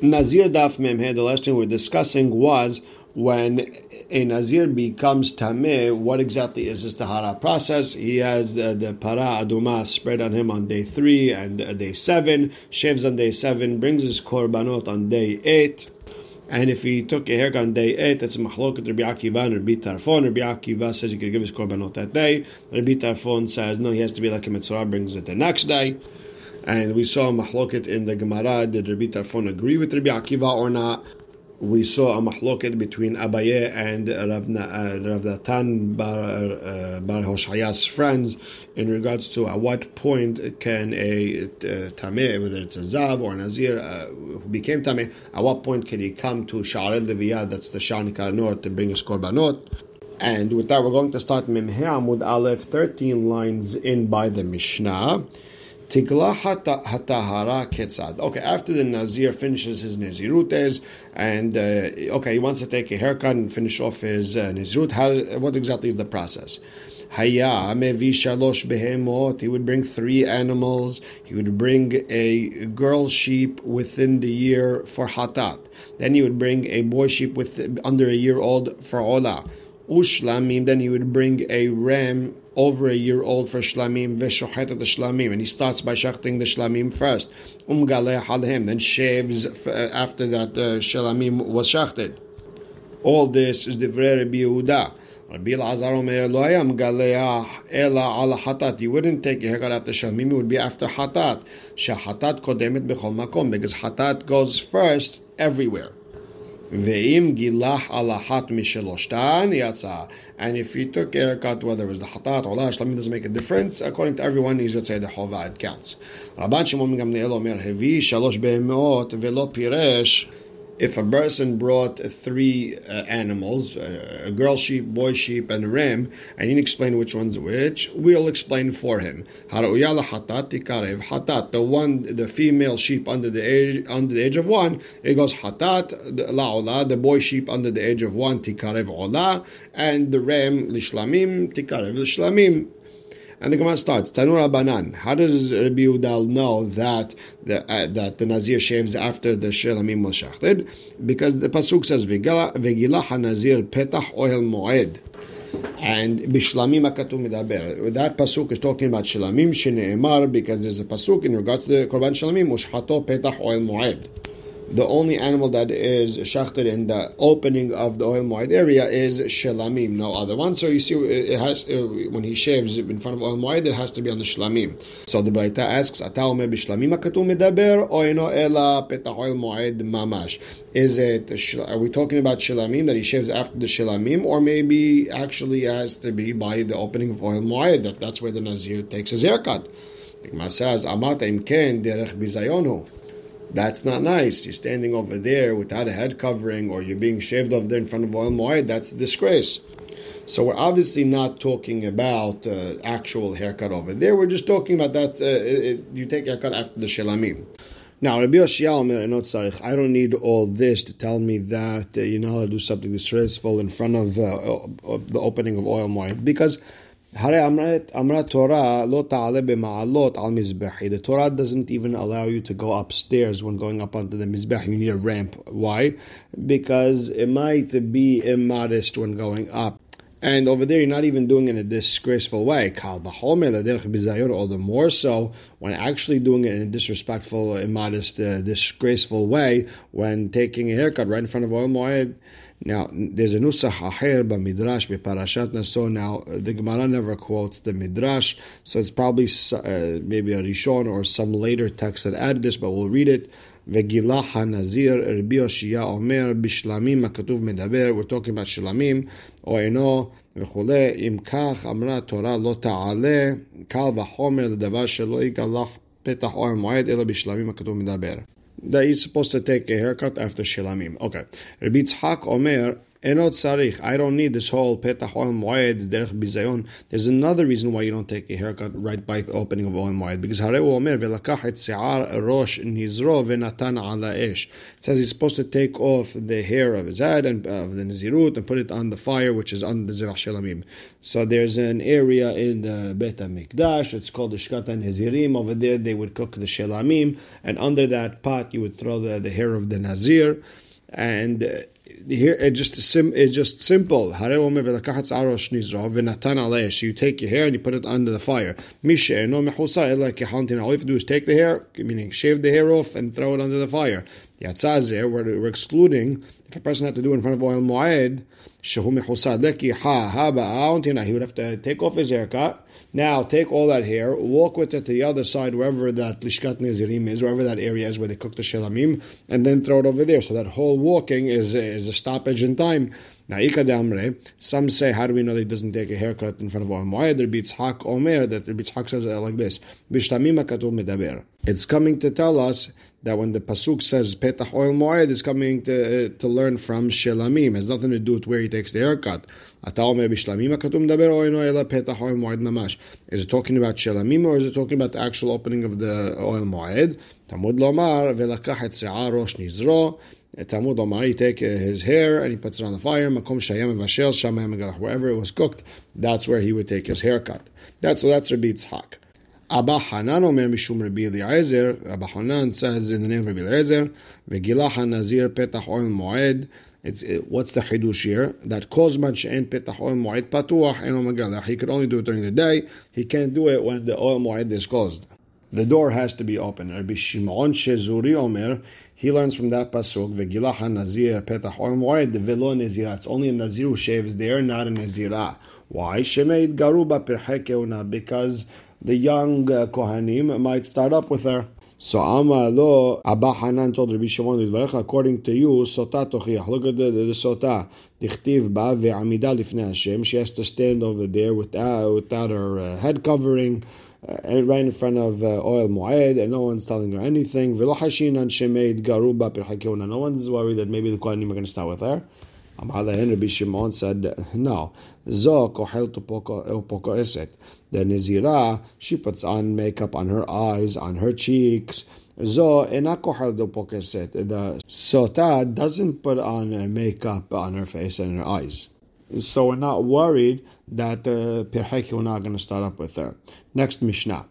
Nazir Daf Memhe, the last thing we're discussing was when a Nazir becomes Tameh, what exactly is this Tahara process? He has the, the Para Aduma spread on him on day three and uh, day seven, shaves on day seven, brings his Korbanot on day eight. And if he took a haircut on day eight, that's a mahlokat Rabbi Akiva and Rabbi Tarfon. Rabbi Akiva says he could give his korbanot that day. Rabbi Tarfon says no, he has to be like a mitzvah, brings it the next day. And we saw a mahloket in the Gemara. Did Rabbi Tarfon agree with Rabbi Akiva or not? We saw a mahloket between Abaye and Rav, uh, Natan Bar, uh, Bar Hoshaya's friends in regards to at what point can a uh, Tameh, whether it's a Zav or a Nazir, uh, who became Tameh, at what point can he come to Sha'ar Leviyah, that's the Sha'ar North, to bring his Korbanot? And with that, we're going to start Mimhe Amud Aleph, 13 lines in by the Mishnah. Ketzad. Okay, after the Nazir finishes his Nazirutes, and uh, okay, he wants to take a haircut and finish off his uh, Nazirut. How, what exactly is the process? Haya mevi behemot. He would bring three animals. He would bring a girl sheep within the year for hatat. Then he would bring a boy sheep with under a year old for olah ushlamim, then he would bring a ram over a year old for shlamim, veshochet the shlamim, and he starts by shachting the shlamim first. Umgaleh halhem, then shaves after that uh, shlamim was shachted. All this is the Rabbi Yehuda. Rabbi Elazar Omer lo ayam galeah ela ala hatat. You wouldn't take a haircut after it would be after hatat. Shahatat kodemet bechol makom because hatat goes first everywhere. Ve'im gilah alahat misheloshtan yatsa. And if he took haircut, whether it was the hatat or la, shlamim doesn't make a difference. According to everyone, he's going to say the chova, it counts. Rabban Shimon Gamliel Omer, hevi shalosh be'emot ve'lo piresh if a person brought three uh, animals, uh, a girl sheep, boy sheep, and a ram, and didn't explain which one's which, we'll explain for him. hatat, the one, the female sheep under the age under the age of one, it goes hatat laola, the boy sheep under the age of one, tikarev ola, and the ram lishlamim, tikarev lishlamim. And the Gemara starts, Tanu Rabbanan. How does Rabbi Yehuda know that the, uh, that the Nazir shaves after the Shelamim was shachted? Because the Pasuk says, Vegilah Nazir petach Ohel moed. And Bishlamim Akatu Midaber. That pasuk is talking about Shalamim Shene'emar because there's a pasuk in regards to the Korban Shalamim, Ushhato Petach Ohel Moed the only animal that is shachted in the opening of the ohel moed area is shelamim, no other one. So you see, it has uh, when he shaves in front of ohel moed, it has to be on the shlamim. So the Braita asks, "Ata omer b'shlamim akatu medaber or eno ela petah ohel moed mamash?" Is it are we talking about shelamim that he shaves after the shelamim, or maybe actually has to be by the opening of ohel moed? That that's where the nazir takes his haircut. The Gemara says, "Amata im ken derech bizayonu." That's not nice. You're standing over there without a head covering, or you're being shaved over there in front of ohel moed. That's a disgrace. So we're obviously not talking about uh, actual haircut over there. We're just talking about that. Uh, you take haircut after the shelamim. Now, Rabbi Yoshia I don't need all this to tell me that uh, you're not to do something disgraceful in front of, uh, the opening of ohel moed because the Torah doesn't even allow you to go upstairs when going up onto the mizbech. You need a ramp. Why? Because it might be immodest when going up. And over there, you're not even doing it in a disgraceful way. All the more so when actually doing it in a disrespectful, immodest, uh, disgraceful way when taking a haircut right in front of ohel moed. Now, there's a nusach aher midrash parashat So Now, the Gemara never quotes the midrash, so it's probably uh, maybe a rishon or some later text that added this, but we'll read it. וגילה הנזיר רבי יאשיה אומר בשלמים הכתוב מדבר, we're talking about שלמים, או אינו וכולי, אם כך אמרה התורה לא תעלה, קל וחומר לדבר שלא יגלח פתח אור מועד, אלא בשלמים הכתוב מדבר that he's supposed to take a haircut after Shilamim. Okay. Rabbi Tzhak Omer, Enot sarich. I don't need this whole petach ohel moed derech bizayon. There's another reason why you don't take a haircut right by the opening of ohel moed because hareu omer velakach et se'ar rosh nizro venatan ala esh. It says he's supposed to take off the hair of his head and uh, of the nizirut and put it on the fire, which is on the zirach shelamim. So there's an area in the Bet Mikdash. It's called the shkata nizirim. Over there, they would cook the shelamim, and under that pot, you would throw the, the hair of the nazir and. Uh, here it just sim, it's just simple. You take your hair and you put it under the fire. All you have to do is take the hair, meaning shave the hair off and throw it under the fire. Yatzazir, we're, we're excluding if a person had to do it in front of ohel mu'aid, he would have to take off his haircut. Now take all that hair, walk with it to the other side, wherever that lishkat nezirim is, wherever that area is where they cook the shelamim, and then throw it over there. So that whole walking is is a stoppage in time. Now, some say, how do we know that he doesn't take a haircut in front of Ohel Moed? Rabbi Yitzhak Omer, that Rabbi Yitzhak says like this, It's coming to tell us that when the Pasuk says Petach Ohel Moed, it's coming to, uh, to learn from Shelamim. It has nothing to do with where he takes the haircut. Is it talking about Shelamim or is it talking about the actual opening of the Ohel Moed? Tamud Lomar, Velakach Rosh Nizro, Talmud Omar, he take uh, his hair and he puts it on the fire. Makom Shayam Vashel Shamayam wherever it was cooked, that's where he would take his haircut. That's so that's Rabbi Yitzhak. Abba Hanan Omer Mishum Rabbi Eliezer. Abba Hanan says in the name of Rabbi Eliezer, Vegilah Nazir Petach Ohel Moed. It's it, what's the chidush here? That kozman she'en petach ohel moed patuach megalach. He could only do it during the day. He can't do it when the ohel moed is closed. The door has to be open. Rabbi Shimon Shezuri Omer. He learns from that pasuk, "Vegilah nazir petach or moed velo nezira." It's only a nazir who shaves there, not a nazira. Why? Shemeid garuba perhekeuna because the young uh, kohanim might start up with her. So Amar lo Abba Hanan told Rabbi Shimon according to you sota tochiach. Look at the, the, the sota. Dichtiv ba ve'amida lifnei Hashem. She has to stand over there without without her uh, head covering uh, right in front of uh, ohel mu'ayed, and no one's telling her anything. V'lo hashinan shemeid garuba pirhakeuna. No one's worried that maybe the Kohanim are going to start with her. and Rabbi Shimon said, no. Zo kohel tupoka tupoka eset. The Nizira, she puts on makeup on her eyes, on her cheeks. Zo The Sota doesn't put on makeup on her face and her eyes. So we're not worried that uh, we're not going to start up with her. Next Mishnah.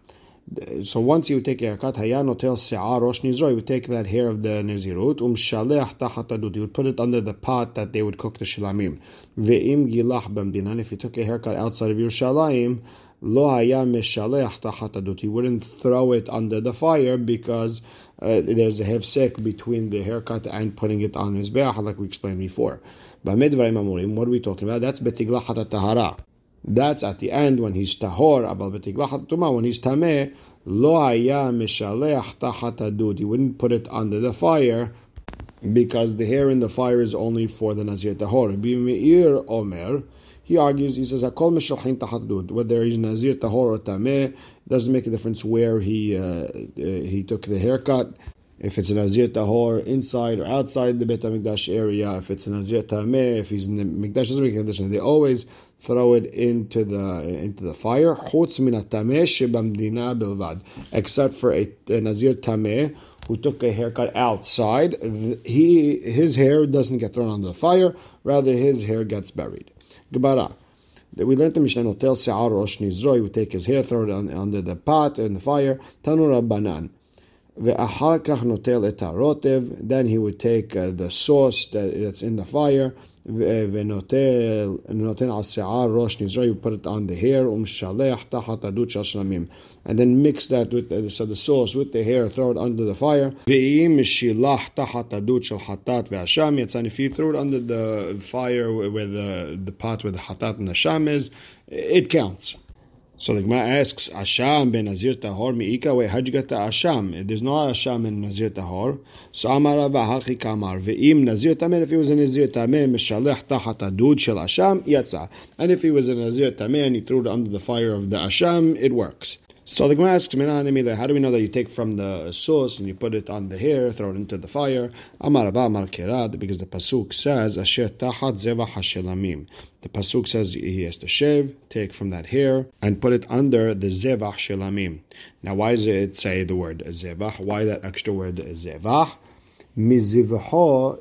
So once you take a haircut, hayan otel se'ar rosh nizro, you take that hair of the nizirut, um tachat you would put it under the pot that they would cook the shilamim. Ve'im gilach b'mdinan, if you took a haircut outside of Yerushalayim, lo haya meshalech tachat you wouldn't throw it under the fire because uh, there's a hefsek between the haircut and putting it on his be'ah, like we explained before. What are we talking about? That's betiglachat tahara. That's at the end when he's tahor, abal betiglachat tuma. When he's tameh, lo haya mishaleach. He wouldn't put it under the fire because the hair in the fire is only for the nazir tahor. Rabbi Meir omer. He argues, he says, "Akol mishalchin tahadud." Whether he's nazir tahor or tameh doesn't make a difference where he uh, uh, he took the haircut if it's a Nazir Tahor inside or outside the Beit HaMikdash area, if it's a Nazir Tameh, if he's in the Mikdash, doesn't make a condition. They always throw it into the into the fire. Chutz min shebamdina bilvad, except for a, a Nazir Tameh who took a haircut outside. He his hair doesn't get thrown on the fire, rather his hair gets buried. Gemara. We learned the Mishnah Notel Se'ar Rosh He would take his hair, throw it on, under the pot and the fire. Tanu Rabbanan. Then he would take uh, the sauce that, that's in the fire, ונותן על שיער ראש נזרו, you put it on the hair, ומשלח תחת עדות של שלמים. And then mix that with the, so the sauce with the hair, throw it under the fire. ואם משילח תחת עדות של חטאת והשם, יצא, if you throw it under the fire where the, the pot where the חטאת and the sham is, it counts. So the Gemara asks, Asham ben Nazir Tahor mi'ika. Get the Asham? There's no Asham in Nazir Tahor. So Amar Hachi Kamar. Ve'im Nazir Tameh, if he was a Nazir Tameh, Meshalech Tachat Adud Shel Asham, Yatza. And if he was a Nazir Tameh and he threw it under the fire of the Asham, it works. So the Gemara asks, how do we know that you take from the source and you put it on the hair, throw it into the fire? Amar Amar Kerad, because the pasuk says, Asher tachat zevach hashelamim. The pasuk says he has to shave, take from that hair, and put it under the zevach shelamim. Now, why does it say the word zevach? Why that extra word zevach? Mizivho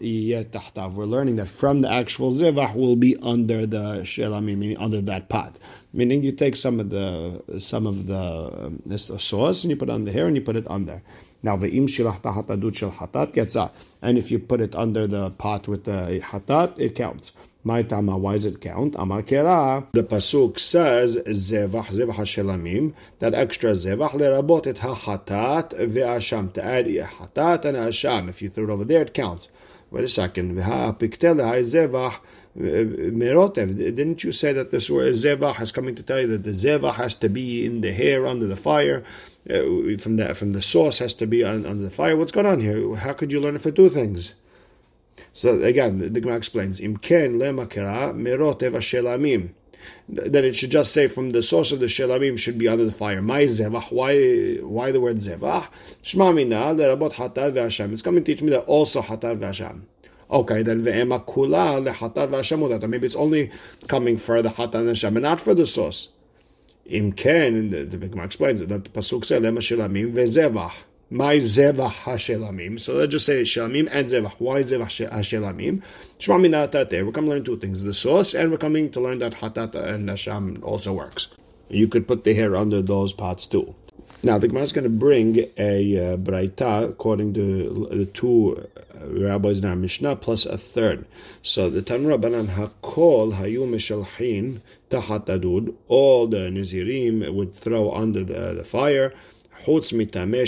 tahtav. We're learning that from the actual zivah will be under the shelami, meaning under that pot. Meaning you take some of the some of the um, this sauce and you put it on the hair and you put it under. Now the im shilah tahatadut shel hatat gets out, and if you put it under the pot with the hatat, it counts. My tama, why does it count? Amar kera. The pasuk says zevach zevach shelamim. That extra zevach lerabot et hachatat ve'asham to add hatat and asham. If you throw it over there, it counts. Wait a second. Zevach merotev. Didn't you say that this word zevach is coming to tell you that the zevach has to be in the hair under the fire? Uh, from the from the sauce has to be under the fire. What's going on here? How could you learn it two things? So again, the, the Gemara explains, Imken lemakera merot eva shelamim. Then it should just say from the source of the shelamim should be under the fire. My zevach. Why? Why the word zevach? Shma mina lerabot hatar ve'asham. It's coming to teach me that also hatar ve'asham. Okay, then ve'ema kula lehatar ve'asham that maybe it's only coming for the hatar Hashem, and not for the source. Imken, the Gemara explains that the pasuk says lema shelamim. My zevach hashelamim. So let's just say shelamim and zevach. Why zevach hashelamim? Shma minatate. We're coming to learn two things: the sauce, and we're coming to learn that hatat and hasham also works. You could put the hair under those pots too. Now the Gemara is going to bring a uh, braita according to the two uh, rabbis in our Mishnah plus a third. So the Tanur Rabbanan Hakol Hayu Mishalhin Tahat Adud. All the Nazirim would throw under the, the fire Mitameh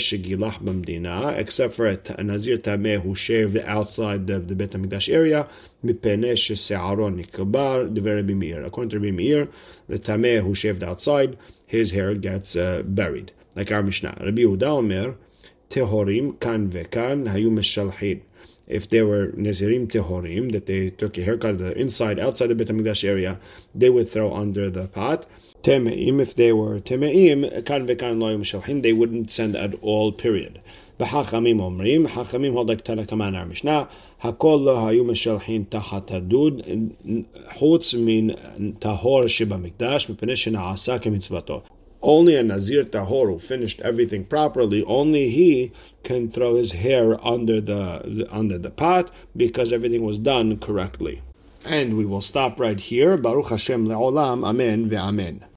except for a, nazir tameh who shaved outside the, the Bet HaMikdash area, mipeneh shese'aron nikabar, dever b'mir. According to Rabbi Meir, the tameh who shaved outside, his hair gets uh, buried. Like our Mishnah. Rabbi Yehuda Omer, tehorim kan vekan hayu meshalhin if they were Nazirim Tehorim, that they took a haircut inside, outside the Bet HaMikdash area, they would throw under the pot. Temeim, if they were Temeim, kan vekan loyim shalhin, they wouldn't send at all, period. B'hachamim omrim, hachamim hold like Tanakaman our lo hayu meshalhin tachat hadud, chutz min tahor sheba mikdash, mipnei shena'asa kemitzvato only a Nazir Tahor who finished everything properly, only he can throw his hair under the, the under the pot because everything was done correctly. And we will stop right here. Baruch Hashem le'olam. Amen ve'amen.